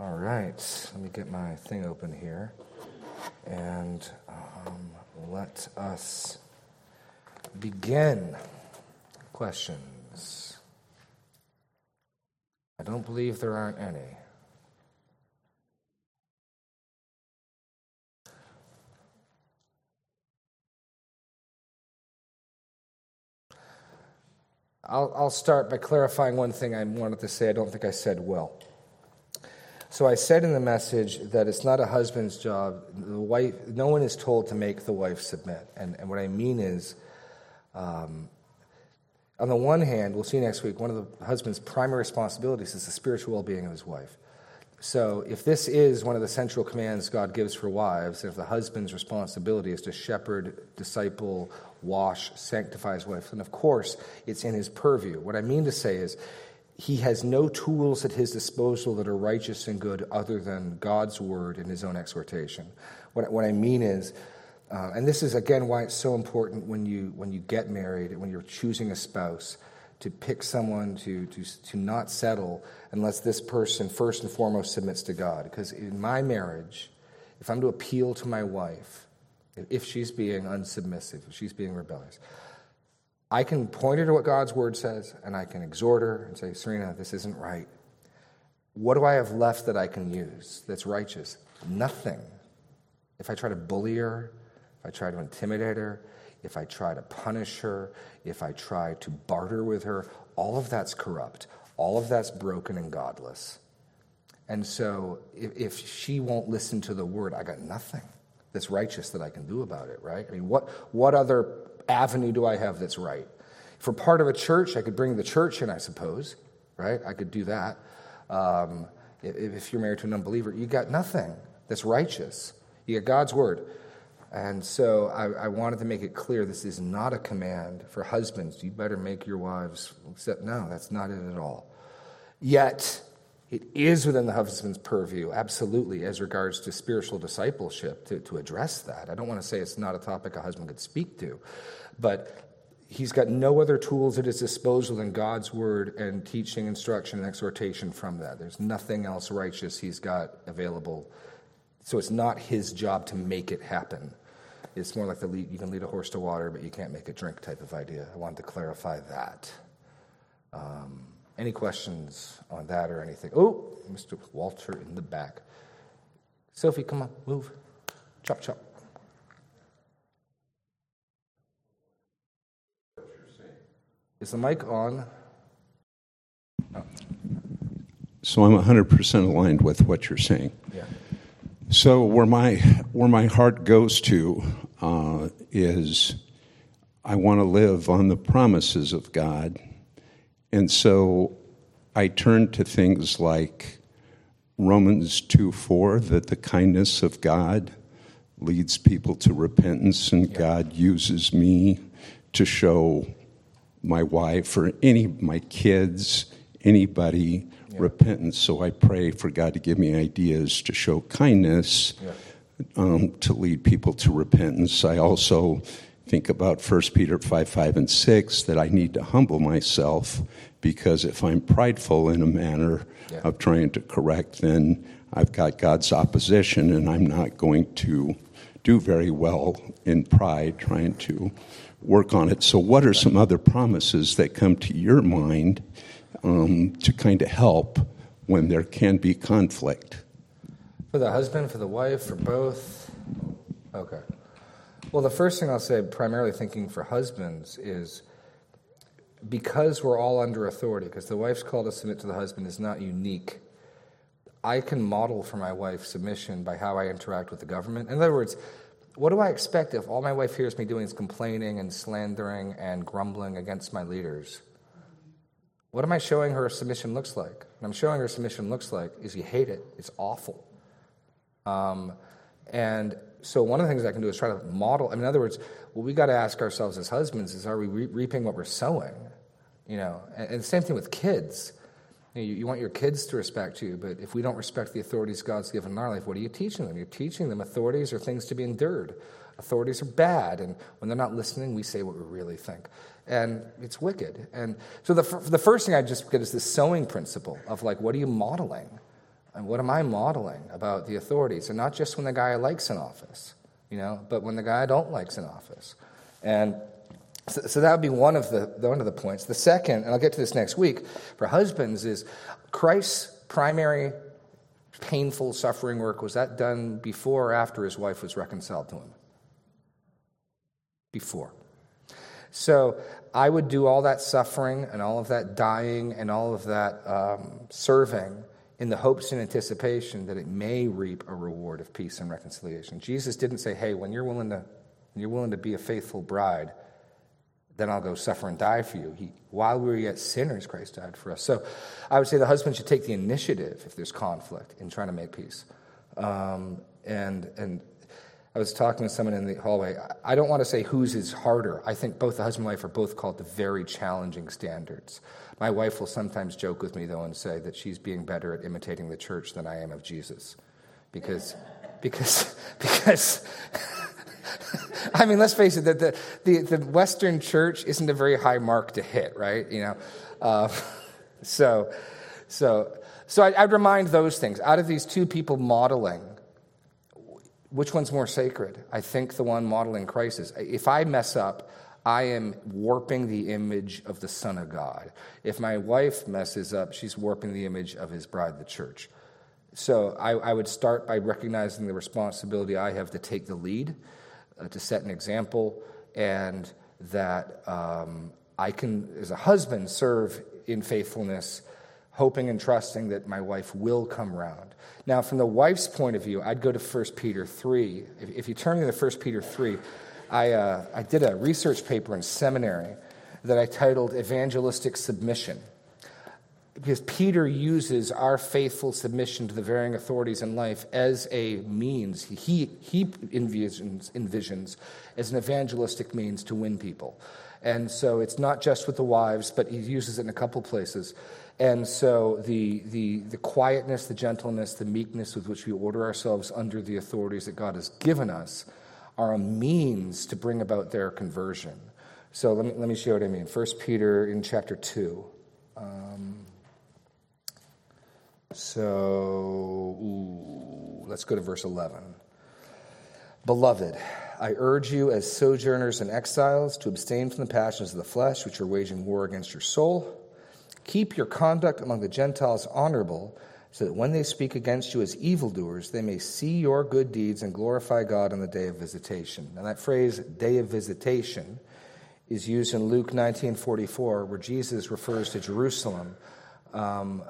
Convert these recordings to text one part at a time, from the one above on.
All right, let me get my thing open here and um, let us begin. Questions? I don't believe there aren't any. I'll, I'll start by clarifying one thing I wanted to say. I don't think I said well. So I said in the message that it's not a husband's job. The wife, no one is told to make the wife submit. And, and what I mean is, um, on the one hand, we'll see next week, one of the husband's primary responsibilities is the spiritual well being of his wife. So, if this is one of the central commands God gives for wives, if the husband's responsibility is to shepherd, disciple, wash, sanctify his wife, then of course it's in his purview. What I mean to say is, he has no tools at his disposal that are righteous and good other than God's word and his own exhortation. What, what I mean is, uh, and this is again why it's so important when you when you get married, when you're choosing a spouse, to pick someone to, to, to not settle unless this person first and foremost submits to God. Because in my marriage, if I'm to appeal to my wife, if she's being unsubmissive, if she's being rebellious, I can point her to what God's word says and I can exhort her and say, Serena, this isn't right. What do I have left that I can use that's righteous? Nothing. If I try to bully her, if I try to intimidate her, if I try to punish her, if I try to barter with her, all of that's corrupt. All of that's broken and godless. And so if, if she won't listen to the word, I got nothing that's righteous that I can do about it, right? I mean, what, what other avenue do I have that's right? For part of a church, I could bring the church in, I suppose, right? I could do that. Um, if, you're married to an unbeliever, you got nothing that's righteous. You got God's word. And so I, I, wanted to make it clear this is not a command for husbands. You better make your wives accept. No, that's not it at all. Yet, it is within the husband's purview, absolutely, as regards to spiritual discipleship, to, to address that. I don't want to say it's not a topic a husband could speak to, but he's got no other tools at his disposal than God's word and teaching, instruction, and exhortation from that. There's nothing else righteous he's got available so it's not his job to make it happen. It's more like the lead, you can lead a horse to water, but you can't make it drink type of idea. I wanted to clarify that. Um, any questions on that or anything? Oh, Mr. Walter in the back. Sophie, come on, move. Chop, chop. Is the mic on? Oh. So I'm 100% aligned with what you're saying. Yeah. So where my where my heart goes to uh, is I want to live on the promises of God, and so I turn to things like Romans two four that the kindness of God leads people to repentance, and yeah. God uses me to show my wife or any my kids anybody yeah. repentance. So I pray for God to give me ideas to show kindness, yeah. um, to lead people to repentance. I also think about 1 Peter 5 5 and 6 that I need to humble myself because if I'm prideful in a manner yeah. of trying to correct, then I've got God's opposition and I'm not going to do very well in pride trying to work on it. So, what are some other promises that come to your mind um, to kind of help when there can be conflict. For the husband, for the wife, for both? Okay. Well, the first thing I'll say, primarily thinking for husbands, is because we're all under authority, because the wife's call to submit to the husband is not unique. I can model for my wife submission by how I interact with the government. In other words, what do I expect if all my wife hears me doing is complaining and slandering and grumbling against my leaders? What am I showing her submission looks like? What I'm showing her submission looks like is you hate it. It's awful. Um, and so one of the things I can do is try to model. I mean, in other words, what we got to ask ourselves as husbands is: Are we re- reaping what we're sowing? You know, and, and same thing with kids. You, know, you, you, want your kids to respect you, but if we don't respect the authorities God's given in our life, what are you teaching them? You're teaching them authorities are things to be endured. Authorities are bad, and when they're not listening, we say what we really think and it's wicked. And so the, the first thing I just get is this sowing principle of like, what are you modeling? And what am I modeling about the authorities? And not just when the guy like's in office, you know, but when the guy I don't like's in office. And so, so that would be one of the one of the points. The second, and I'll get to this next week, for husbands is Christ's primary painful suffering work was that done before or after his wife was reconciled to him? Before. So I would do all that suffering and all of that dying and all of that um, serving in the hopes and anticipation that it may reap a reward of peace and reconciliation. Jesus didn't say, "Hey, when you're willing to, when you're willing to be a faithful bride, then I'll go suffer and die for you." He, while we were yet sinners, Christ died for us. So, I would say the husband should take the initiative if there's conflict in trying to make peace. Um, and and I was talking to someone in the hallway. I don't want to say whose is harder. I think both the husband and wife are both called to very challenging standards. My wife will sometimes joke with me, though, and say that she's being better at imitating the church than I am of Jesus. Because, because, because, I mean, let's face it, the, the, the, Western church isn't a very high mark to hit, right? You know? Uh, so, so, so I, I'd remind those things. Out of these two people modeling, which one's more sacred? I think the one modeling Christ is. If I mess up, I am warping the image of the Son of God. If my wife messes up, she's warping the image of his bride, the church. So I, I would start by recognizing the responsibility I have to take the lead, uh, to set an example, and that um, I can, as a husband, serve in faithfulness, hoping and trusting that my wife will come round. Now, from the wife's point of view, I'd go to 1 Peter 3. If, if you turn to 1 Peter 3, I, uh, I did a research paper in seminary that I titled Evangelistic Submission. Because Peter uses our faithful submission to the varying authorities in life as a means, he, he envisions, envisions as an evangelistic means to win people. And so it's not just with the wives, but he uses it in a couple places. And so the, the, the quietness, the gentleness, the meekness with which we order ourselves under the authorities that God has given us are a means to bring about their conversion. So let me, let me show you what I mean. First Peter in chapter 2. Um, so ooh, let's go to verse 11. Beloved, I urge you as sojourners and exiles to abstain from the passions of the flesh, which are waging war against your soul. Keep your conduct among the Gentiles honorable so that when they speak against you as evildoers, they may see your good deeds and glorify God on the day of visitation. Now, that phrase, day of visitation, is used in Luke 19:44, where Jesus refers to Jerusalem, um,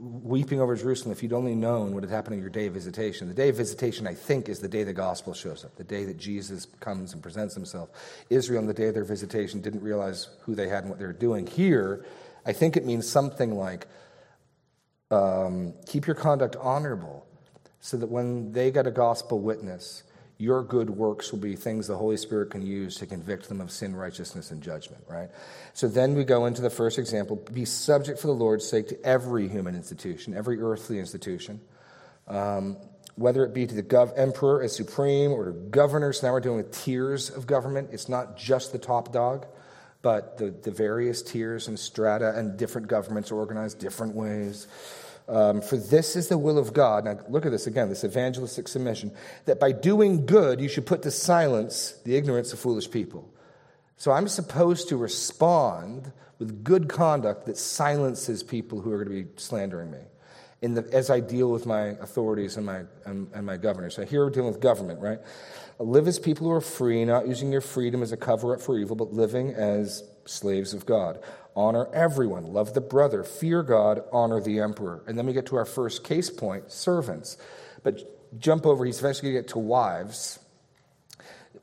weeping over Jerusalem. If you'd only known what had happened on your day of visitation, the day of visitation, I think, is the day the gospel shows up, the day that Jesus comes and presents himself. Israel, on the day of their visitation, didn't realize who they had and what they were doing. Here, I think it means something like um, keep your conduct honorable so that when they get a gospel witness, your good works will be things the Holy Spirit can use to convict them of sin, righteousness, and judgment, right? So then we go into the first example be subject for the Lord's sake to every human institution, every earthly institution, um, whether it be to the gov- emperor as supreme or to governors. Now we're dealing with tiers of government. It's not just the top dog, but the, the various tiers and strata and different governments organized different ways. Um, for this is the will of God. Now, look at this again, this evangelistic submission, that by doing good, you should put to silence the ignorance of foolish people. So I'm supposed to respond with good conduct that silences people who are going to be slandering me in the, as I deal with my authorities and my, and, and my governors. So here we're dealing with government, right? Live as people who are free, not using your freedom as a cover up for evil, but living as slaves of God. Honor everyone, love the brother, fear God, honor the emperor. And then we get to our first case point servants. But jump over, he's eventually going to get to wives.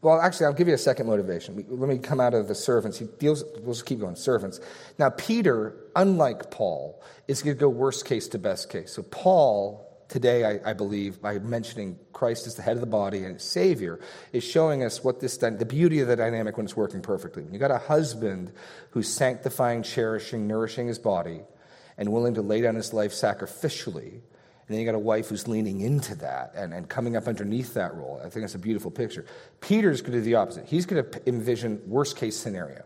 Well, actually, I'll give you a second motivation. Let me come out of the servants. He deals, we'll just keep going, servants. Now, Peter, unlike Paul, is going to go worst case to best case. So, Paul today, I, I, believe, by mentioning Christ is the head of the body and Savior, is showing us what this the beauty of the dynamic when it's working perfectly. When you got a husband who's sanctifying, cherishing, nourishing his body, and willing to lay down his life sacrificially, and then you got a wife who's leaning into that and, and coming up underneath that role. I think it's a beautiful picture. Peter's going to do the opposite. He's going to envision worst case scenario.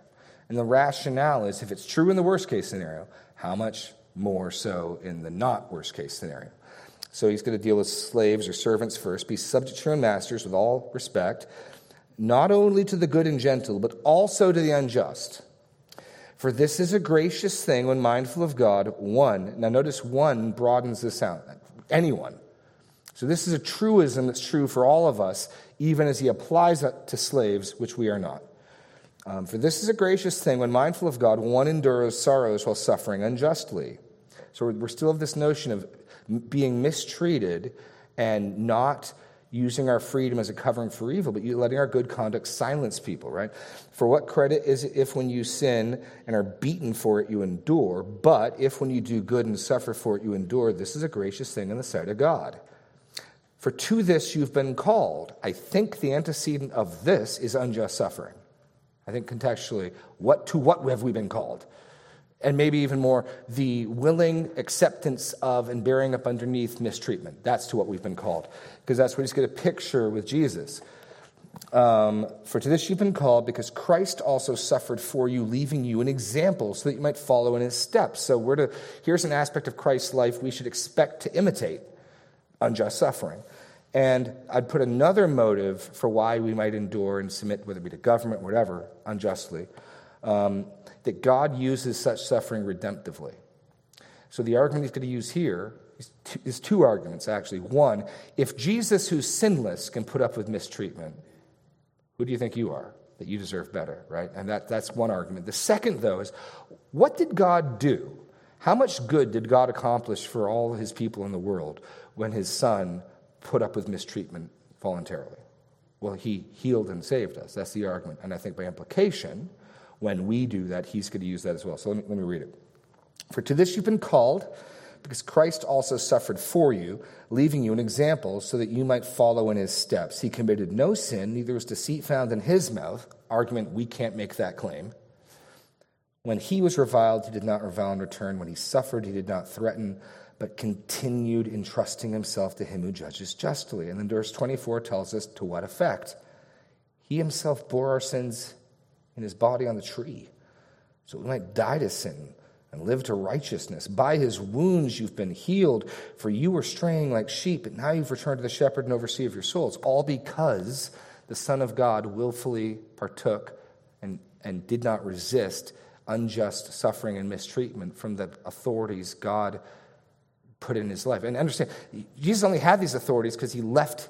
And the rationale is if it's true in the worst case scenario, how much more so in the not worst case scenario? So he's going to deal with slaves or servants first. Be subject to your own masters with all respect, not only to the good and gentle, but also to the unjust. For this is a gracious thing when mindful of God, one. Now notice one broadens this out. Anyone. So this is a truism that's true for all of us, even as he applies it to slaves, which we are not. Um, for this is a gracious thing when mindful of God, one endures sorrows while suffering unjustly. So we're still of this notion of being mistreated and not using our freedom as a covering for evil, but letting our good conduct silence people, right? For what credit is it if when you sin and are beaten for it you endure, but if when you do good and suffer for it you endure, this is a gracious thing in the sight of God. For to this you've been called. I think the antecedent of this is unjust suffering. I think contextually, what to what have we been called? And maybe even more, the willing acceptance of and bearing up underneath mistreatment. That's to what we've been called, because that's what he's going to picture with Jesus. Um, for to this you've been called, because Christ also suffered for you, leaving you an example so that you might follow in his steps. So we're to, here's an aspect of Christ's life we should expect to imitate unjust suffering. And I'd put another motive for why we might endure and submit, whether it be to government, whatever, unjustly. Um, that God uses such suffering redemptively. So the argument he's going to use here is two, is two arguments, actually. One, if Jesus, who's sinless, can put up with mistreatment, who do you think you are? That you deserve better, right? And that, that's one argument. The second, though, is what did God do? How much good did God accomplish for all his people in the world when his son put up with mistreatment voluntarily? Well, he healed and saved us. That's the argument. And I think by implication, when we do that, he's going to use that as well. So let me, let me read it. For to this you've been called, because Christ also suffered for you, leaving you an example so that you might follow in his steps. He committed no sin, neither was deceit found in his mouth. Argument, we can't make that claim. When he was reviled, he did not revile in return. When he suffered, he did not threaten, but continued entrusting himself to him who judges justly. And then verse 24 tells us to what effect? He himself bore our sins in his body on the tree, so we might die to sin and live to righteousness. By his wounds you've been healed, for you were straying like sheep, but now you've returned to the shepherd and overseer of your souls, all because the Son of God willfully partook and, and did not resist unjust suffering and mistreatment from the authorities God put in his life. And understand, Jesus only had these authorities because he left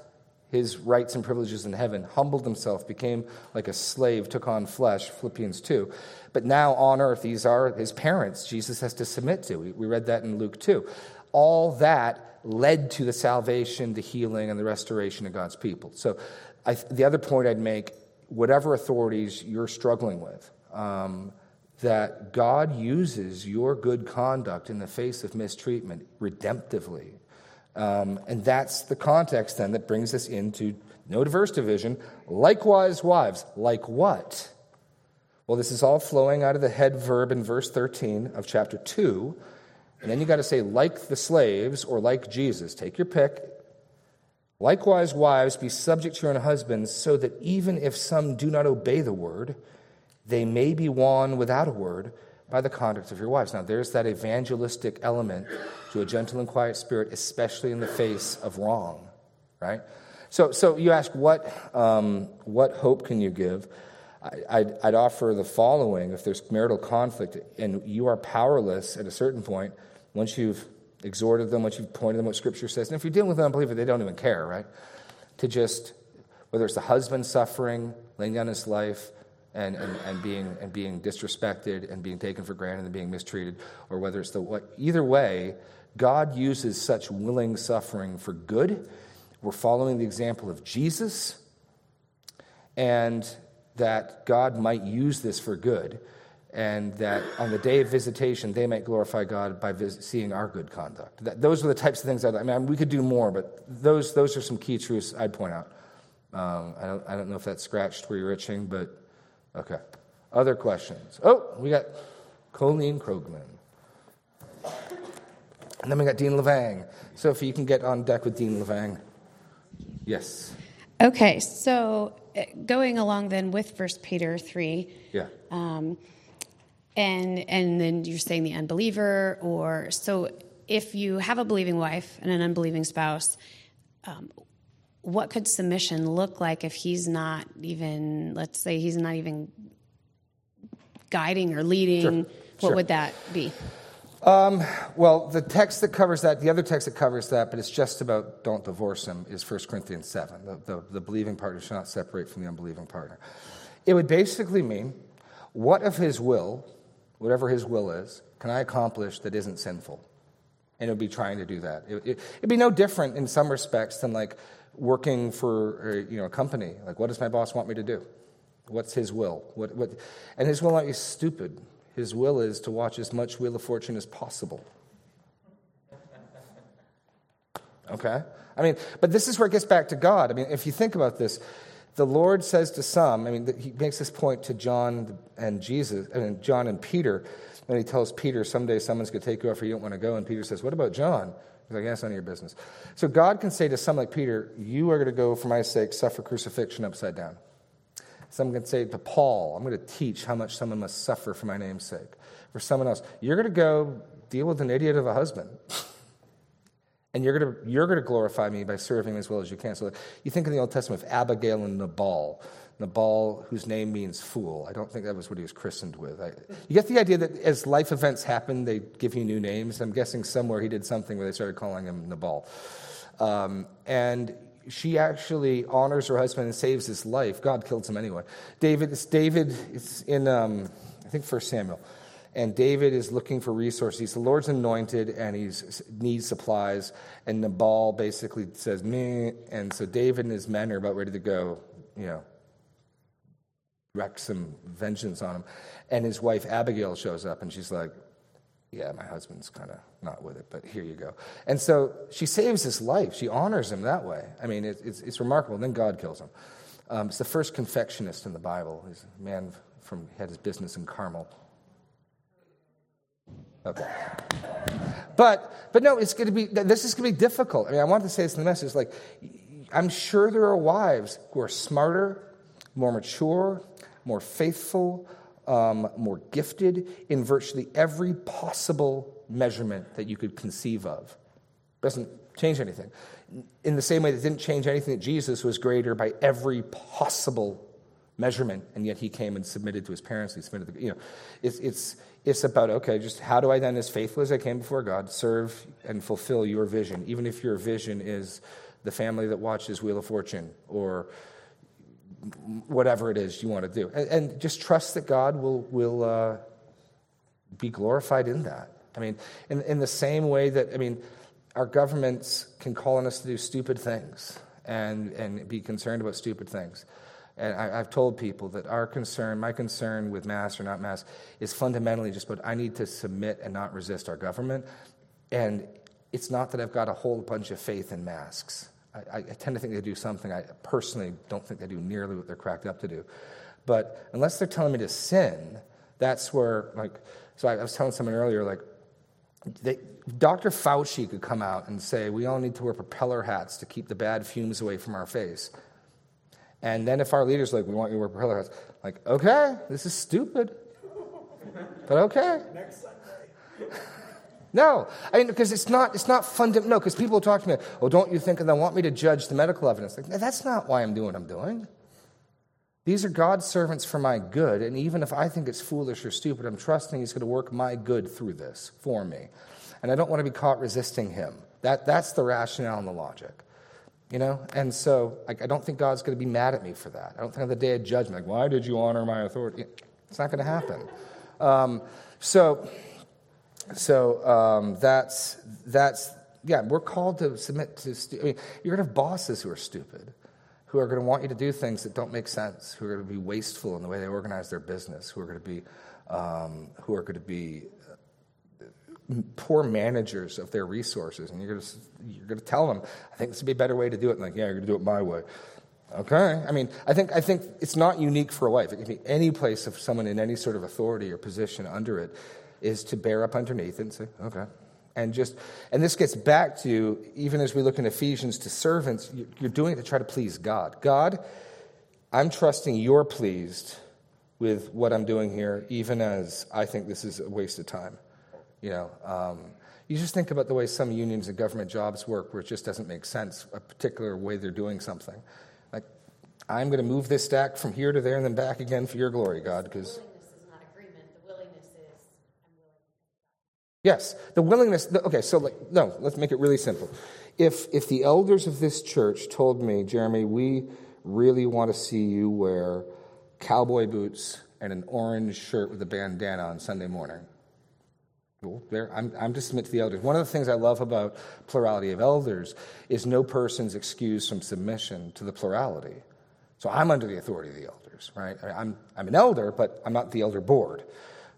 his rights and privileges in heaven, humbled himself, became like a slave, took on flesh, Philippians 2. But now on earth, these are his parents Jesus has to submit to. We read that in Luke 2. All that led to the salvation, the healing, and the restoration of God's people. So I, the other point I'd make whatever authorities you're struggling with, um, that God uses your good conduct in the face of mistreatment redemptively um, and that's the context then that brings us into no diverse division. Likewise, wives, like what? Well, this is all flowing out of the head verb in verse 13 of chapter 2. And then you got to say, like the slaves or like Jesus. Take your pick. Likewise, wives, be subject to your own husbands, so that even if some do not obey the word, they may be won without a word by the conduct of your wives. Now, there's that evangelistic element to a gentle and quiet spirit, especially in the face of wrong, right? So, so you ask, what, um, what hope can you give? I, would I'd offer the following if there's marital conflict and you are powerless at a certain point, once you've exhorted them, once you've pointed them what Scripture says, and if you're dealing with an unbeliever, they don't even care, right? To just, whether it's the husband suffering, laying down his life, and, and, and, being, and being disrespected and being taken for granted and being mistreated, or whether it's the what. Either way, God uses such willing suffering for good. We're following the example of Jesus, and that God might use this for good, and that on the day of visitation, they might glorify God by vis- seeing our good conduct. That, those are the types of things that, I mean, we could do more, but those, those are some key truths I'd point out. Um, I, don't, I don't know if that scratched where you're itching, but Okay. Other questions? Oh, we got Colleen Krogman. And then we got Dean Levang. Sophie, you can get on deck with Dean Levang. Yes. Okay, so uh, going along then with First Peter three. Yeah. Um, and and then you're saying the unbeliever, or so if you have a believing wife and an unbelieving spouse, um, what could submission look like if he's not even, let's say, he's not even guiding or leading? Sure. What Sure. would that be? Um, well, the text that covers that, the other text that covers that, but it's just about don't divorce him, is 1 Corinthians 7. The, the, the believing partner should not separate from the unbelieving partner. It would basically mean what of his will, whatever his will is, can I accomplish that isn't sinful? And it would be trying to do that. It, it, it'd be no different in some respects than like working for you know, a company. Like, what does my boss want me to do? What's his will? What, what, and his will be stupid. His will is to watch as much Wheel of Fortune as possible. Okay? I mean, but this is where it gets back to God. I mean, if you think about this, the Lord says to some, I mean, he makes this point to John and Jesus, I mean, John and Peter, when he tells Peter, someday someone's going to take you off or you don't want to go. And Peter says, What about John? He's like, it's none of your business. So God can say to some like Peter, You are going to go for my sake, suffer crucifixion upside down. Some can say to Paul, I'm going to teach how much someone must suffer for my name's sake. For someone else, you're going to go deal with an idiot of a husband. and you're going, to, you're going to glorify me by serving as well as you can. So you think in the Old Testament of Abigail and Nabal. Nabal, whose name means fool. I don't think that was what he was christened with. I, you get the idea that as life events happen, they give you new names. I'm guessing somewhere he did something where they started calling him Nabal. Um, and she actually honors her husband and saves his life. God kills him anyway. David, it's David, it's in, um, I think, First Samuel. And David is looking for resources. The Lord's anointed and he needs supplies. And Nabal basically says, me. And so David and his men are about ready to go, you know, wreak some vengeance on him. And his wife Abigail shows up and she's like, yeah, my husband's kind of not with it, but here you go. And so she saves his life. She honors him that way. I mean, it, it's, it's remarkable. Then God kills him. Um, it's the first confectionist in the Bible. He's a man from had his business in Carmel. Okay. But but no, it's going to be this is going to be difficult. I mean, I want to say this in the message. Like, I'm sure there are wives who are smarter, more mature, more faithful, um, more gifted in virtually every possible measurement that you could conceive of. Doesn't change anything. In the same way that didn't change anything that Jesus was greater by every possible measurement, and yet he came and submitted to his parents. He submitted, you know, it's it's it's about okay, just how do I then, as faithful as I came before God, serve and fulfill your vision, even if your vision is the family that watches Wheel of Fortune or whatever it is you want to do, and, and just trust that God will will uh, be glorified in that. I mean, in in the same way that I mean, our governments can call on us to do stupid things and and be concerned about stupid things. And I, have told people that our concern, my concern with mass or not mass, is fundamentally just about I need to submit and not resist our government. And it's not that I've got a whole bunch of faith in masks. I, I, tend to think they do something. I personally don't think they do nearly what they're cracked up to do. But unless they're telling me to sin, that's where, like, so I, I was telling someone earlier, like, they, Dr. Fauci could come out and say, we all need to wear propeller hats to keep the bad fumes away from our face. And then if our leaders like, we want you to wear propeller hats, like, okay, this is stupid. But okay. Next Sunday. No, I mean because it's not it's not fundamental. No, because people talk to me. Oh, don't you think? And they want me to judge the medical evidence. Like that's not why I'm doing what I'm doing. These are God's servants for my good, and even if I think it's foolish or stupid, I'm trusting He's going to work my good through this for me, and I don't want to be caught resisting Him. That that's the rationale and the logic. You know, and so I don't think God's going to be mad at me for that. I don't think on the day of judgment, like, why did you honor my authority? It's not going to happen. Um, so, so um, that's that's yeah. We're called to submit to. Stu- I mean, you're to have bosses who are stupid, who are to want you to do things that don't make sense, who are to be wasteful in the way they organize their business, who are to be um, who are to be poor managers of their resources, and you're to you're to tell them, I think this would be a better way to do it. And like, yeah, you're to do it my way. Okay. I mean, I think I think it's not unique for a wife. It can be any place of someone in any sort of authority or position under it is to bear up underneath and say, okay. And just and this gets back to even as we look in Ephesians to servants, you're doing it to try to please God. God, I'm trusting you're pleased with what I'm doing here, even as I think this is a waste of time. You know, um, You just think about the way some unions and government jobs work, where it just doesn't make sense, a particular way they're doing something. Like, I'm going to move this stack from here to there and then back again for your glory, God, because. Yes, the willingness. Okay, so like, no, let's make it really simple. If if the elders of this church told me, Jeremy, we really want to see you wear cowboy boots and an orange shirt with a bandana on Sunday morning, well, there, I'm, I'm to submit to the elders. One of the things I love about plurality of elders is no person's excused from submission to the plurality. So I'm under the authority of the elders, right? I'm, I'm an elder, but I'm not the elder board.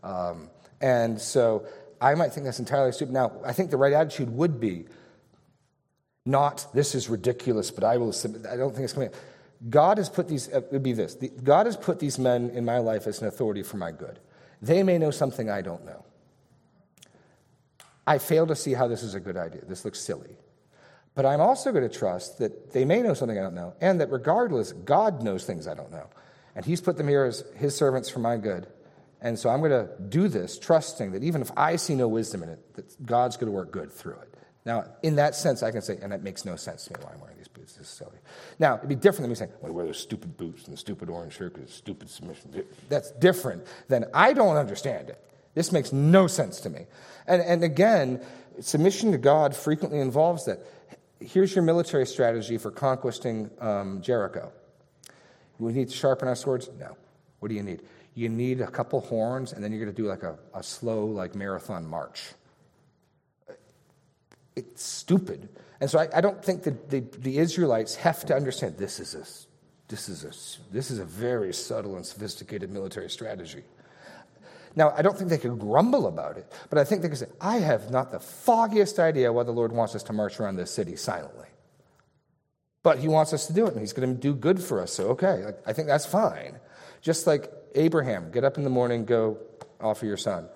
Um, and so I might think that's entirely stupid. Now, I think the right attitude would be not, this is ridiculous, but I will submit. I don't think it's coming. God has put these, it would be this God has put these men in my life as an authority for my good. They may know something I don't know. I fail to see how this is a good idea. This looks silly. But I'm also going to trust that they may know something I don't know, and that regardless, God knows things I don't know. And He's put them here as His servants for my good. And so I'm going to do this, trusting that even if I see no wisdom in it, that God's going to work good through it. Now, in that sense, I can say, and that makes no sense to me why I'm wearing these boots. This is silly. Now, it'd be different than me saying, well, I wear those stupid boots and the stupid orange shirt because stupid submission. That's different than I don't understand it. This makes no sense to me. And, and again, submission to God frequently involves that. Here's your military strategy for conquesting um, Jericho. We need to sharpen our swords? No. What do you need? You need a couple horns, and then you're going to do like a, a slow, like marathon march. It's stupid. And so I, I don't think that the, the Israelites have to understand this is a this is a this is a very subtle and sophisticated military strategy. Now, I don't think they could grumble about it, but I think they could say, I have not the foggiest idea why the Lord wants us to march around this city silently. But He wants us to do it, and He's going to do good for us, so okay, I think that's fine. Just like Abraham, get up in the morning, go offer your son.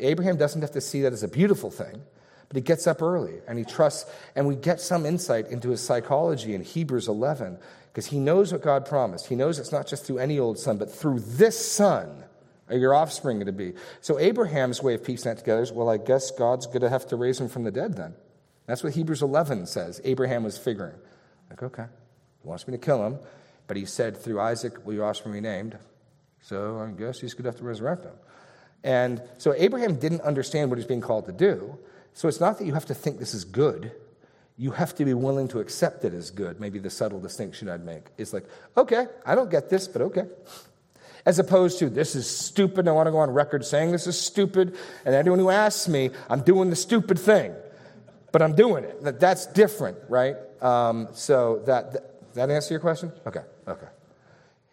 Abraham doesn't have to see that as a beautiful thing, but he gets up early and he trusts, and we get some insight into his psychology in Hebrews 11 because he knows what God promised. He knows it's not just through any old son, but through this son are your offspring going to be? So Abraham's way of piecing that together is, well, I guess God's going to have to raise him from the dead then. That's what Hebrews 11 says. Abraham was figuring. Like, okay, he wants me to kill him, but he said, through Isaac will your offspring be named. So I guess he's going to have to resurrect him. And so Abraham didn't understand what he's being called to do. So it's not that you have to think this is good. You have to be willing to accept it as good. Maybe the subtle distinction I'd make is like, okay, I don't get this, but okay as opposed to this is stupid. I want to go on record saying this is stupid. And anyone who asks me, I'm doing the stupid thing, but I'm doing it. That's different, right? Um, so that, that, that answer your question? Okay, okay.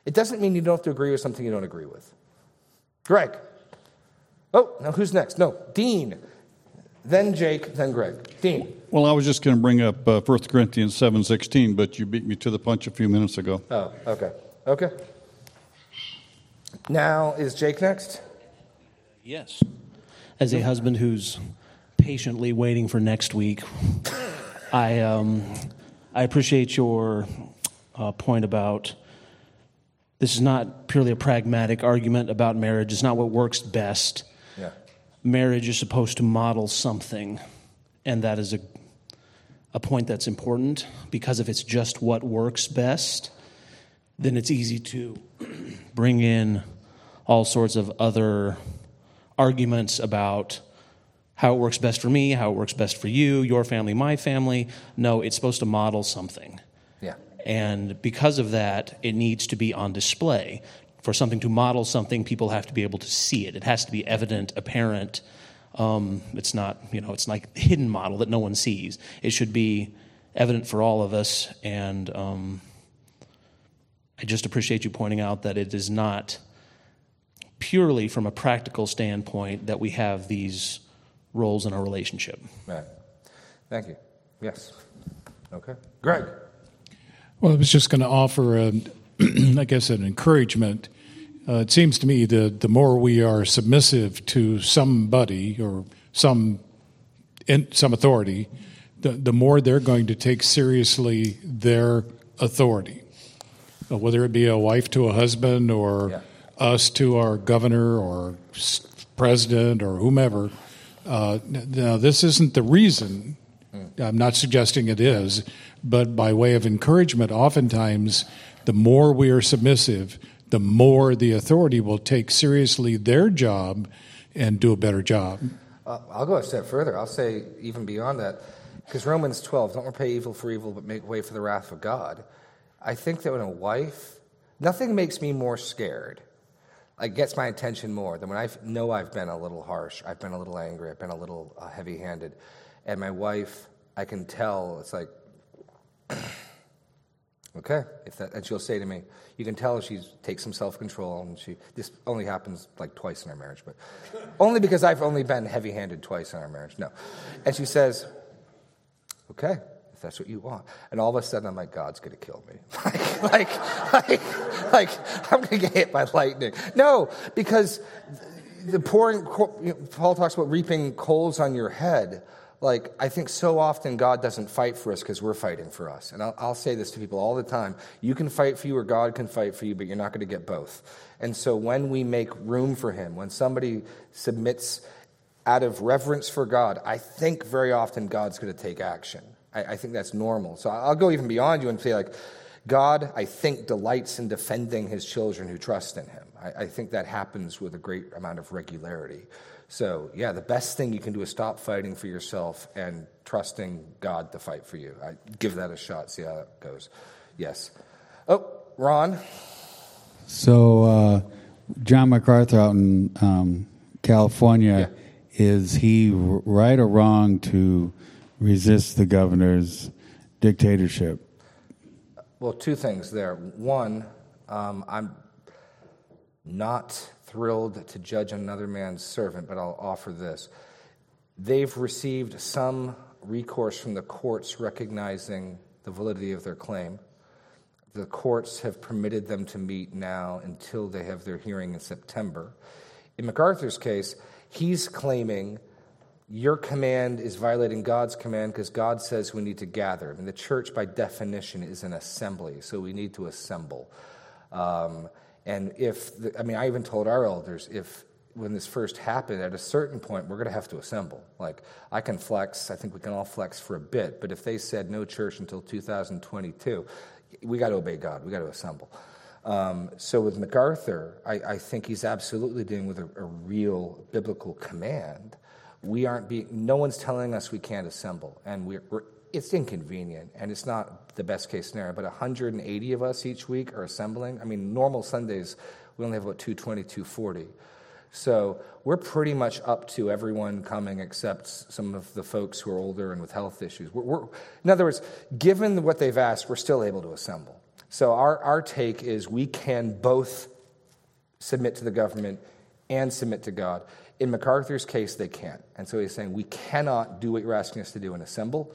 It doesn't mean you don't have to agree with something you don't agree with. Greg. Oh, now who's next? No, Dean. Then Jake, then Greg. Dean. Well, I was just going to bring up uh, 1 Corinthians 7.16, but you beat me to the punch a few minutes ago. Oh, okay. Okay. Now, is Jake next? Yes. As a husband who's patiently waiting for next week, I, um, I appreciate your uh, point about this is not purely a pragmatic argument about marriage. It's not what works best. Yeah. Marriage is supposed to model something, and that is a, a point that's important because if it's just what works best, then it's easy to bring in all sorts of other arguments about how it works best for me, how it works best for you, your family, my family. No, it's supposed to model something. And because of that, it needs to be on display. For something to model something, people have to be able to see it. It has to be evident, apparent. Um, it's not, you know, it's like hidden model that no one sees. It should be evident for all of us. And um, I just appreciate you pointing out that it is not purely from a practical standpoint that we have these roles in our relationship. Right. Thank you. Yes. Okay. Greg. Well, I was just going to offer, a, I guess, an encouragement. Uh, it seems to me that the more we are submissive to somebody or some in, some authority, the, the more they're going to take seriously their authority, uh, whether it be a wife to a husband or. Yeah us to our governor or president or whomever, Uh, now, this isn't the reason. I'm not suggesting it is, but by way of encouragement, oftentimes the more we are submissive, the more the authority will take seriously their job and do a better job. Uh, I'll go a step further. I'll say even beyond that, because Romans 12, don't repay evil for evil, but make way for the wrath of God. I think that when a wife, nothing makes me more scared, like gets my attention more than when I know I've been a little harsh, I've been a little angry, I've been a little uh, heavy handed, and my wife, I can tell, it's like, okay, if that, and she'll say to me, you can tell she takes some self control, and she, this only happens like twice in our marriage, but only because I've only been heavy handed twice in our marriage, no. And she says, okay, if that's what you want. And all of a sudden, I'm like, God's to kill me. like, like, like, like, I'm to get hit by lightning. No, because the pouring, Paul talks about reaping coals on your head like i think so often god doesn't fight for us because we're fighting for us. And I'll, I'll, say this to people all the time. You can fight for you or god can fight for you but you're not going to get both. And so when we make room for him when somebody submits out of reverence for god i think very often god's going to take action. I, I think that's normal. So i'll go even beyond you and say like god i think delights in defending his children who trust in him. I, I think that happens with a great amount of regularity so, yeah, the best thing you can do is stop fighting for yourself and trusting God to fight for you. I give that a shot, see how that goes. Yes. Oh, Ron. So, uh, John MacArthur out in um, California, yeah. is he right or wrong to resist the governor's dictatorship? Well, two things there. One, um, I'm not thrilled to judge another man's servant, but I'll offer this. They've received some recourse from the courts recognizing the validity of their claim. The courts have permitted them to meet now until they have their hearing in September. In MacArthur's case, he's claiming your command is violating God's command because God says we need to gather. I mean, the church, by definition, is an assembly, so we need to assemble. Um, and if, the, I mean, I even told our elders, if when this first happened, at a certain point, we're going to have to assemble. Like, I can flex, I think we can all flex for a bit, but if they said no church until 2022, we got to obey God, we got to assemble. Um, so with MacArthur, I, I, think he's absolutely dealing with a, a, real biblical command. We aren't being, no one's telling us we can't assemble, and we're, we're it's inconvenient and it's not the best case scenario, but 180 of us each week are assembling. I mean, normal Sundays, we only have about 220, 240. So we're pretty much up to everyone coming except some of the folks who are older and with health issues. We're, we're, in other words, given what they've asked, we're still able to assemble. So our, our take is we can both submit to the government and submit to God. In MacArthur's case, they can't. And so he's saying we cannot do what you're asking us to do and assemble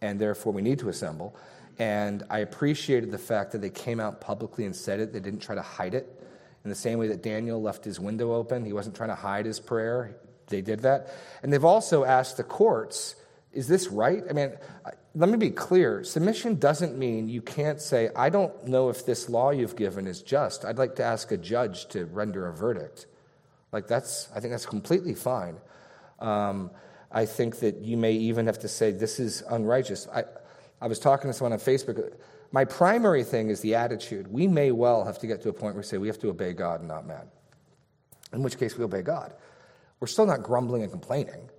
and therefore we need to assemble. And I appreciated the fact that they came out publicly and said it. They didn't try to hide it. In the same way that Daniel left his window open, he wasn't trying to hide his prayer. They did that. And they've also asked the courts, is this right? I mean, let me be clear. Submission doesn't mean you can't say, I don't know if this law you've given is just. I'd like to ask a judge to render a verdict. Like, that's, I think that's completely fine. Um, I think that you may even have to say, this is unrighteous. I, I was talking to someone on Facebook. My primary thing is the attitude. We may well have to get to a point where we say we have to obey God and not man, in which case we obey God. We're still not grumbling and complaining,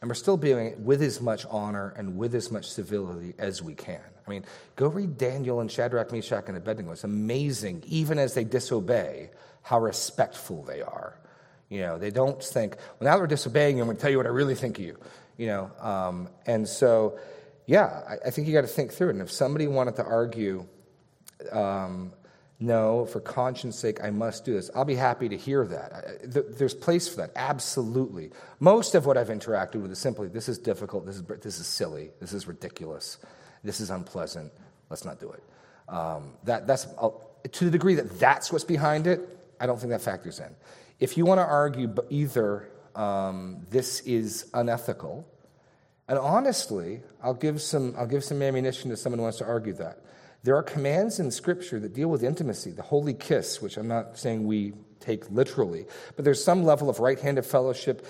and we're still doing it with as much honor and with as much civility as we can. I mean, go read Daniel and Shadrach, Meshach, and Abednego. It's amazing, even as they disobey, how respectful they are. You know, they don't think, well, now they're disobeying you, I'm going to tell you what I really think of you. You know, um, and so, yeah, I, I think you got to think through it. And if somebody wanted to argue, um, no, for conscience sake, I must do this, I'll be happy to hear that. There's place for that, absolutely. Most of what I've interacted with is simply, this is difficult, this is, this is silly, this is ridiculous, this is unpleasant, let's not do it. Um, that, that's, uh, to the degree that that's what's behind it, I don't think that factors in. If you want to argue either um, this is unethical, and honestly, I'll give, some, I'll give some ammunition to someone who wants to argue that. There are commands in Scripture that deal with intimacy, the holy kiss, which I'm not saying we take literally, but there's some level of right handed fellowship.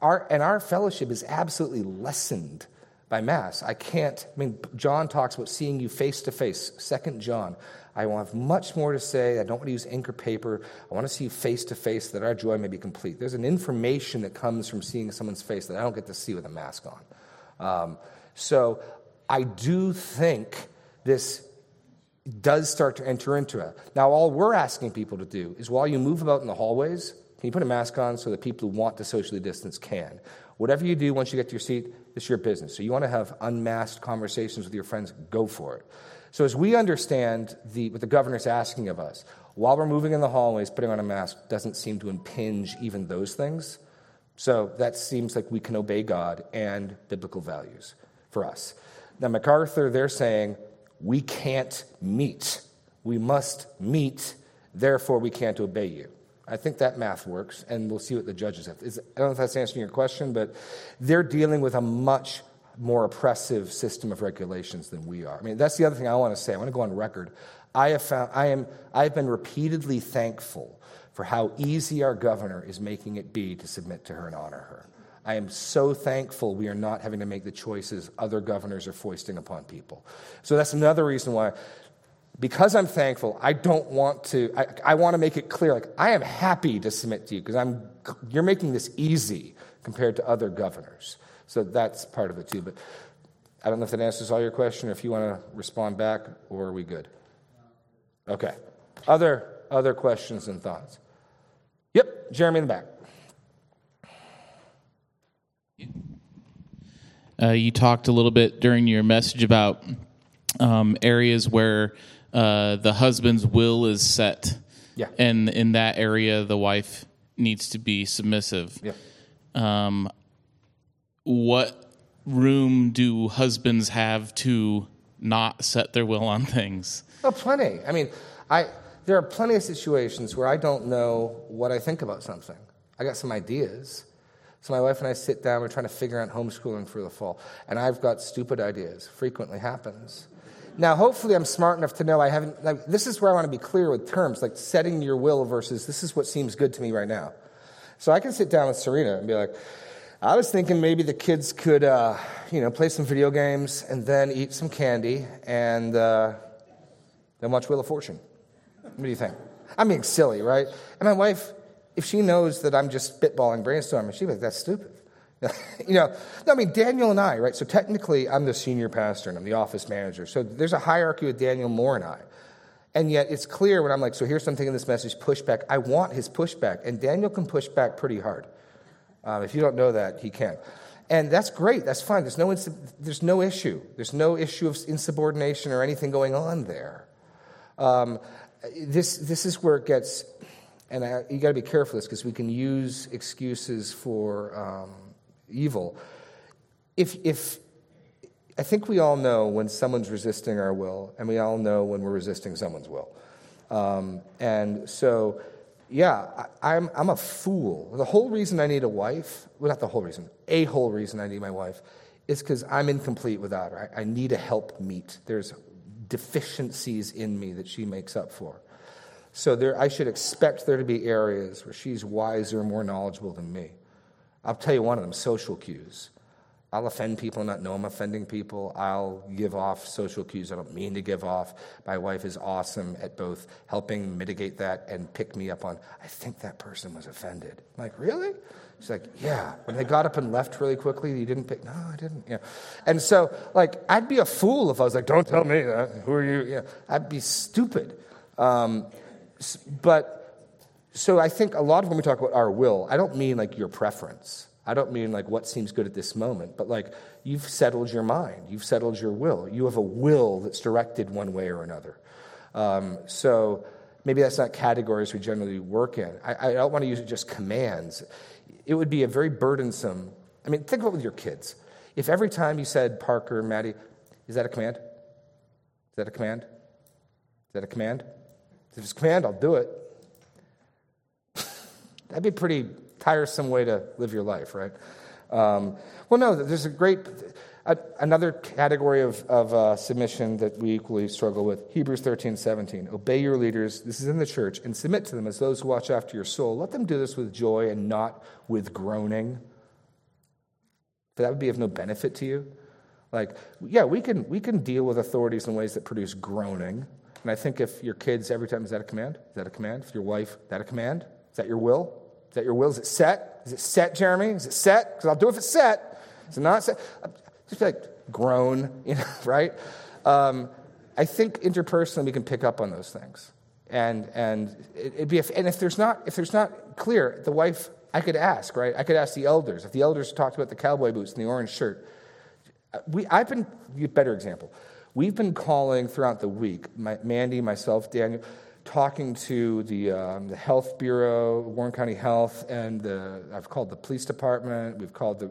our, and our fellowship is absolutely lessened by Mass. I can't, I mean, John talks about seeing you face to face, Second John. I will have much more to say. I don't want to use ink or paper. I want to see face to face that our joy may be complete. There's an information that comes from seeing someone's face that I don't get to see with a mask on. Um, so I do think this does start to enter into it. Now, all we're asking people to do is while you move about in the hallways, can you put a mask on so that people who want to socially distance can? Whatever you do once you get to your seat, it's your business. So you want to have unmasked conversations with your friends, go for it. So as we understand the, what the governor's asking of us, while we're moving in the hallways, putting on a mask doesn't seem to impinge even those things. So that seems like we can obey God and biblical values for us. Now, MacArthur, they're saying we can't meet. We must meet, therefore, we can't obey you. I think that math works, and we'll see what the judges have. Is, I don't know if that's answering your question, but they're dealing with a much more oppressive system of regulations than we are. I mean, that's the other thing I want to say. I want to go on record. I have found, I am, I have been repeatedly thankful for how easy our governor is making it be to submit to her and honor her. I am so thankful we are not having to make the choices other governors are foisting upon people. So that's another reason why, because I'm thankful, I don't want to, I, I want to make it clear, like, I am happy to submit to you because I'm, you're making this easy compared to other governors. So that's part of it too. But I don't know if that answers all your question or if you want to respond back or are we good? Okay. Other, other questions and thoughts? Yep, Jeremy in the back. Uh, you talked a little bit during your message about um, areas where uh, the husband's will is set. Yeah. And in that area, the wife needs to be submissive. Yeah. Um, what room do husbands have to not set their will on things? Oh, plenty. I mean, I, there are plenty of situations where I don't know what I think about something. I got some ideas. So my wife and I sit down, we're trying to figure out homeschooling for the fall. And I've got stupid ideas. Frequently happens. Now, hopefully, I'm smart enough to know I haven't. Like, this is where I want to be clear with terms, like setting your will versus this is what seems good to me right now. So I can sit down with Serena and be like, I was thinking maybe the kids could, uh, you know, play some video games and then eat some candy and uh, then watch Wheel of Fortune. What do you think? I'm being silly, right? And my wife, if she knows that I'm just spitballing, brainstorming, she'd be like, that's stupid. you know, no, I mean, Daniel and I, right? So technically, I'm the senior pastor and I'm the office manager. So there's a hierarchy with Daniel Moore and I. And yet it's clear when I'm like, so here's something in this message, pushback. I want his pushback. And Daniel can push back pretty hard. Um, if you don't know that, he can. And that's great. That's fine. There's no, there's no issue. There's no issue of insubordination or anything going on there. Um, this, this is where it gets, and I, you got to be careful this because we can use excuses for um, evil. If, if, I think we all know when someone's resisting our will, and we all know when we're resisting someone's will. Um, and so yeah, I, am I'm, I'm a fool. The whole reason I need a wife, well, not the whole reason, a whole reason I need my wife, is because I'm incomplete without her. I, I need a help meet. There's deficiencies in me that she makes up for. So there, I should expect there to be areas where she's wiser, more knowledgeable than me. I'll tell you one of them social cues. I'll offend people and not know I'm offending people. I'll give off social cues I don't mean to give off. My wife is awesome at both helping mitigate that and pick me up on, I think that person was offended. I'm like, really? She's like, yeah. When they got up and left really quickly, you didn't pick, no, I didn't. Yeah. And so, like, I'd be a fool if I was like, don't tell me that. Who are you? Yeah. I'd be stupid. Um, but, so I think a lot of when we talk about our will, I don't mean like your preference. I don't mean like what seems good at this moment, but like you've settled your mind, you've settled your will. You have a will that's directed one way or another. Um, so maybe that's not categories we generally work in. I, I don't want to use just commands. It would be a very burdensome. I mean, think about it with your kids. If every time you said, Parker, Maddie, is that a command? Is that a command? Is that a command? If it's a command, I'll do it. That'd be pretty tiresome way to live your life, right? Um, well, no, there's a great, another category of, of uh, submission that we equally struggle with Hebrews 13, 17. Obey your leaders, this is in the church, and submit to them as those who watch after your soul. Let them do this with joy and not with groaning. that would be of no benefit to you. Like, yeah, we can, we can deal with authorities in ways that produce groaning. And I think if your kids, every time, is that a command? Is that a command? If your wife, that a command? Is that your will? Is that your will? Is it set? Is it set, Jeremy? Is it set? Because I'll do it if it's set. Is it not set? Just like, groan, you know, right? Um, I think interpersonally we can pick up on those things. And, and, it'd be if, and if there's not if there's not clear, the wife I could ask, right? I could ask the elders. If the elders talked about the cowboy boots and the orange shirt, we, I've been, better example, we've been calling throughout the week, my, Mandy, myself, Daniel, talking to the, um, the Health Bureau, Warren County Health, and the, I've called the police department, we've called the,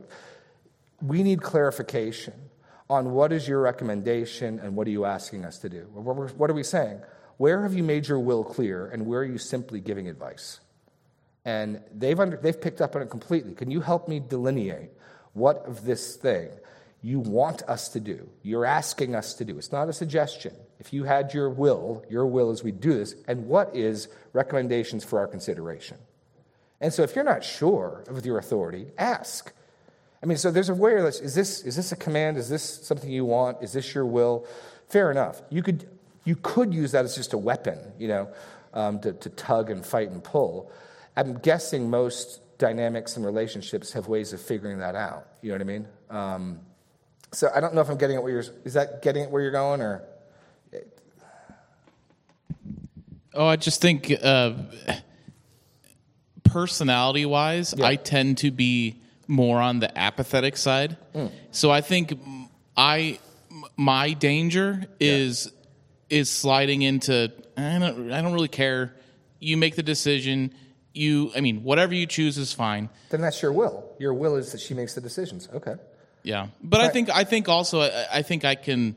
we need clarification on what is your recommendation and what are you asking us to do? What are we saying? Where have you made your will clear and where are you simply giving advice? And they've, under, they've picked up on it completely. Can you help me delineate what of this thing you want us to do? You're asking us to do. It's not a suggestion. If you had your will, your will as we do this, and what is recommendations for our consideration? And so if you're not sure of your authority, ask. I mean, so there's a way is this, is this a command? Is this something you want? Is this your will? Fair enough. You could, you could use that as just a weapon, you know, um, to, to tug and fight and pull. I'm guessing most dynamics and relationships have ways of figuring that out. You know what I mean? Um, so I don't know if I'm getting it where you're. Is that getting it where you're going, or? Oh, I just think uh, personality wise, yeah. I tend to be more on the apathetic side. Mm. So I think I my danger is yeah. is sliding into I don't I don't really care. You make the decision you, I mean, whatever you choose is fine. Then that's your will. Your will is that she makes the decisions. Okay. Yeah, but right. I think I think also I, I, think I can.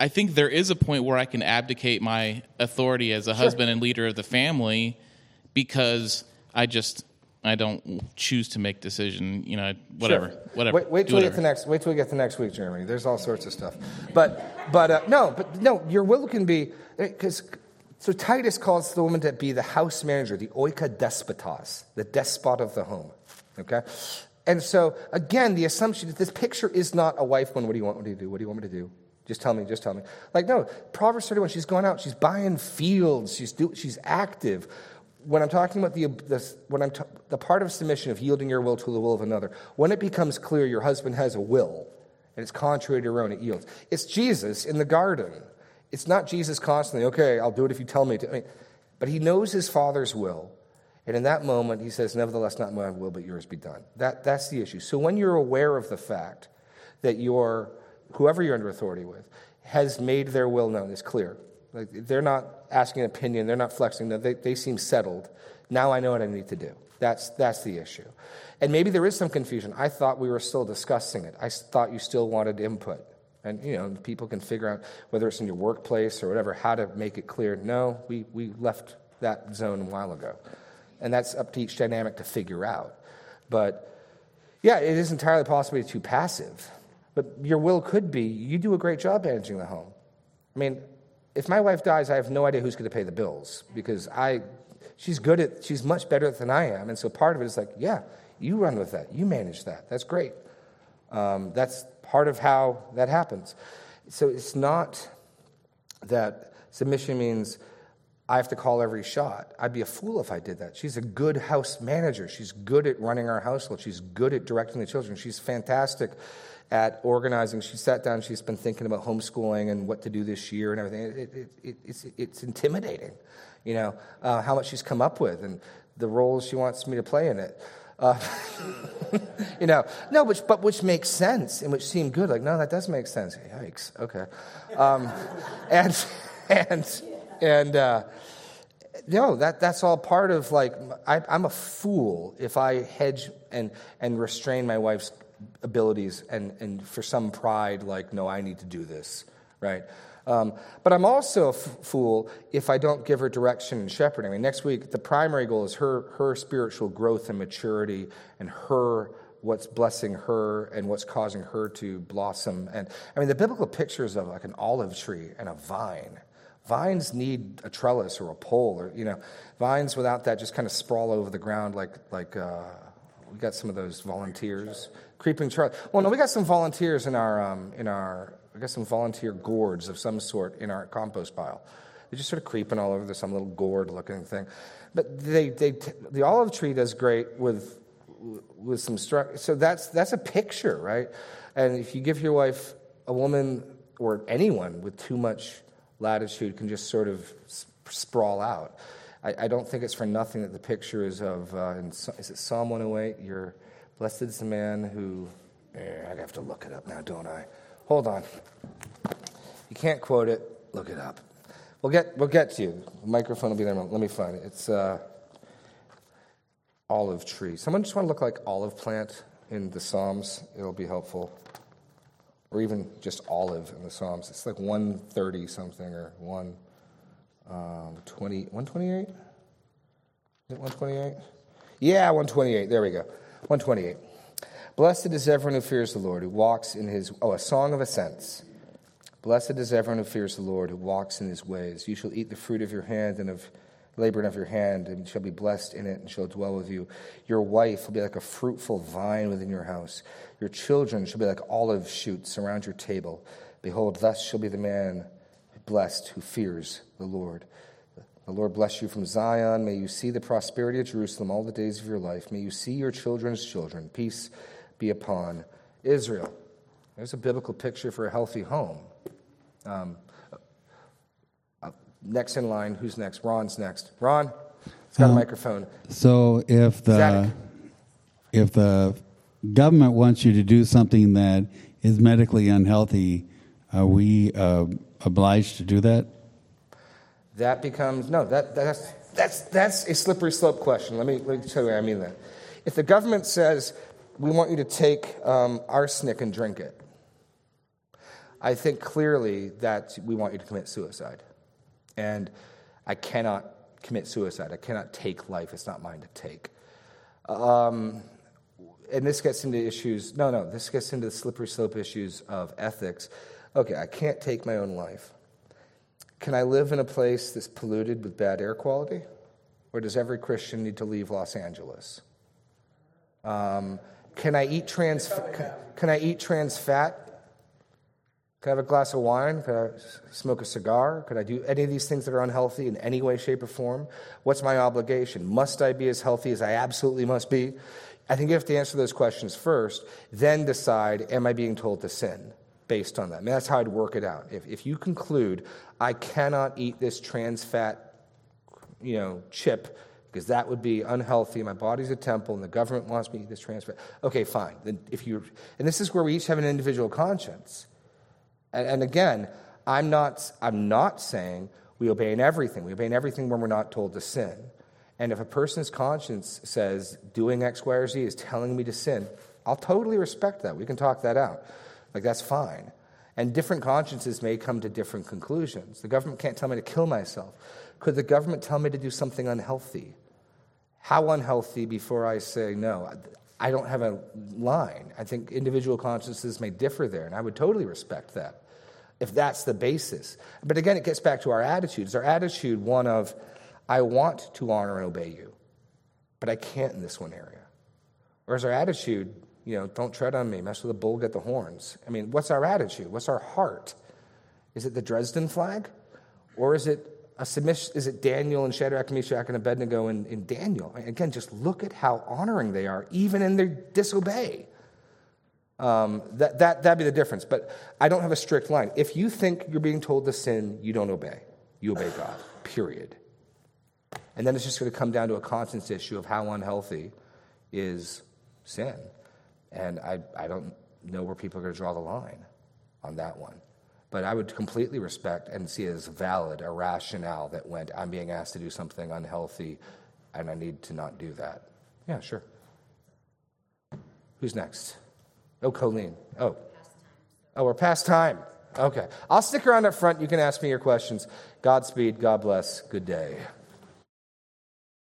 I think there is a point where I can abdicate my authority as a sure. husband and leader of the family because I just I don't choose to make decision. You know, whatever, sure. whatever. Wait, wait till we get to next. Wait till we get to next week, Jeremy. There's all sorts of stuff, but but uh, no, but no. Your will can be because so Titus calls the woman to be the house manager, the oika despotos, the despot of the home. Okay? And so, again, the assumption that this picture is not a wife One, What do you want me to do? What do you want me to do? Just tell me, just tell me. Like, no, Proverbs 31, she's going out, she's buying fields, she's, do, she's active. When I'm talking about the, the, when I'm t- the part of submission of yielding your will to the will of another, when it becomes clear your husband has a will and it's contrary to your own, it yields. It's Jesus in the garden it's not Jesus constantly, okay, I'll do it if you tell me to. I mean, but he knows his Father's will. And in that moment, he says, Nevertheless, not my will, but yours be done. That, that's the issue. So when you're aware of the fact that your, whoever you're under authority with, has made their will known, is clear. Like, they're not asking an opinion, they're not flexing, they, they seem settled. Now I know what I need to do. That's, that's the issue. And maybe there is some confusion. I thought we were still discussing it, I thought you still wanted input. And you know, people can figure out whether it's in your workplace or whatever how to make it clear. No, we, we left that zone a while ago. And that's up to each dynamic to figure out. But yeah, it is entirely possible to be too passive. But your will could be you do a great job managing the home. I mean, if my wife dies, I have no idea who's going to pay the bills because I, she's good at, she's much better than I am. And so part of it is like, yeah, you run with that. You manage that. That's great. Um, that's part of how that happens. So it's not that submission means I have to call every shot. I'd be a fool if I did that. She's a good house manager. She's good at running our household. She's good at directing the children. She's fantastic at organizing. She sat down, she's been thinking about homeschooling and what to do this year and everything. It, it, it, it's, it's intimidating, you know, uh, how much she's come up with and the roles she wants me to play in it. Uh, you know, no, which, but which makes sense and which seemed good. Like, no, that does make sense. Yikes. Okay. Um, and, and, and, uh, no, that, that's all part of like, I, I'm a fool if I hedge and, and restrain my wife's abilities and, and for some pride, like, no, I need to do this, right? Um, but I'm also a f- fool if I don't give her direction and shepherding. I mean, next week, the primary goal is her, her spiritual growth and maturity and her what's blessing her and what's causing her to blossom. And I mean, the biblical pictures of like an olive tree and a vine. Vines need a trellis or a pole, or you know, vines without that just kind of sprawl over the ground like like uh, we got some of those volunteers Creeping Charlie. Well, no, we got some volunteers in our, um, in our, we got some volunteer gourds of some sort in our compost pile. They're just sort of creeping all over. There's some little gourd looking thing. But they, they, the olive tree does great with, with some structure. So that's, that's a picture, right? And if you give your wife a woman or anyone with too much latitude can just sort of sprawl out. I, I don't think it's for nothing that the picture is of, uh, in, is it Psalm 108? You're blessed is the man who, eh, I have to look it up now, don't I? Hold on. You can't quote it, look it up. We'll get, we'll get to you. The microphone will be there. Let me find it. It's uh, olive tree. Someone just want to look like olive plant in the Psalms. It'll be helpful. Or even just olive in the Psalms. It's like 130 something or 1 um, 20, 128? Is it 128? Yeah, 128. There we go. 128. Blessed is everyone who fears the Lord, who walks in his. Oh, a song of ascents. Blessed is everyone who fears the Lord, who walks in his ways. You shall eat the fruit of your hand and of labor of your hand, and shall be blessed in it, and shall dwell with you. Your wife will be like a fruitful vine within your house. Your children shall be like olive shoots around your table. Behold, thus shall be the man blessed who fears the Lord. The Lord bless you from Zion. May you see the prosperity of Jerusalem all the days of your life. May you see your children's children. Peace be upon Israel. There's a biblical picture for a healthy home. Um, uh, next in line, who's next? Ron's next. Ron, it's got um, a microphone. So if the if the government wants you to do something that is medically unhealthy, are we uh, obliged to do that? That becomes no. That that's that's that's a slippery slope question. Let me let me tell you what I mean that. If the government says we want you to take um, arsenic and drink it, I think clearly that we want you to commit suicide. And I cannot commit suicide. I cannot take life. It's not mine to take. Um, and this gets into issues, no, no, this gets into the slippery slope issues of ethics. Okay, I can't take my own life. Can I live in a place that's polluted with bad air quality? Or does every Christian need to leave Los Angeles? Um, can I eat trans? Can, can I eat trans fat could I have a glass of wine? Could I smoke a cigar? Could I do any of these things that are unhealthy in any way, shape, or form? What's my obligation? Must I be as healthy as I absolutely must be? I think you have to answer those questions first, then decide, am I being told to sin based on that? I mean, that's how I'd work it out. If, if you conclude, I cannot eat this trans fat you know, chip because that would be unhealthy. My body's a temple, and the government wants me to eat this trans fat. Okay, fine. Then if you, and this is where we each have an individual conscience. And, and again, I'm not, I'm not saying we obey in everything. We obey in everything when we're not told to sin. And if a person's conscience says doing X, Y, or Z is telling me to sin, I'll totally respect that. We can talk that out. Like, that's fine. And different consciences may come to different conclusions. The government can't tell me to kill myself. Could the government tell me to do something unhealthy? How unhealthy before I say no? I don't have a line. I think individual consciences may differ there, and I would totally respect that if that's the basis. But again, it gets back to our attitudes. Our attitude one of, I want to honor and obey you, but I can't in this one area? Or is our attitude, you know, don't tread on me, mess with the bull, get the horns? I mean, what's our attitude? What's our heart? Is it the Gadsden flag? Or is it a submission, is it Daniel and Shadrach, Meshach, and Abednego in, in Daniel? Again, just look at how honoring they are, even in their disobey. Um, that, that, that'd be the difference. But I don't have a strict line. If you think you're being told to sin, you don't obey. You obey God, period. And then it's just going to come down to a conscience issue of how unhealthy is sin. And I, I don't know where people are going to draw the line on that one. But I would completely respect and see as valid a rationale that went, I'm being asked to do something unhealthy and I need to not do that. Yeah, sure. Who's next? Oh, Colleen. Oh. Oh, we're past time. Okay. I'll stick around up front. You can ask me your questions. Godspeed. God bless. Good day.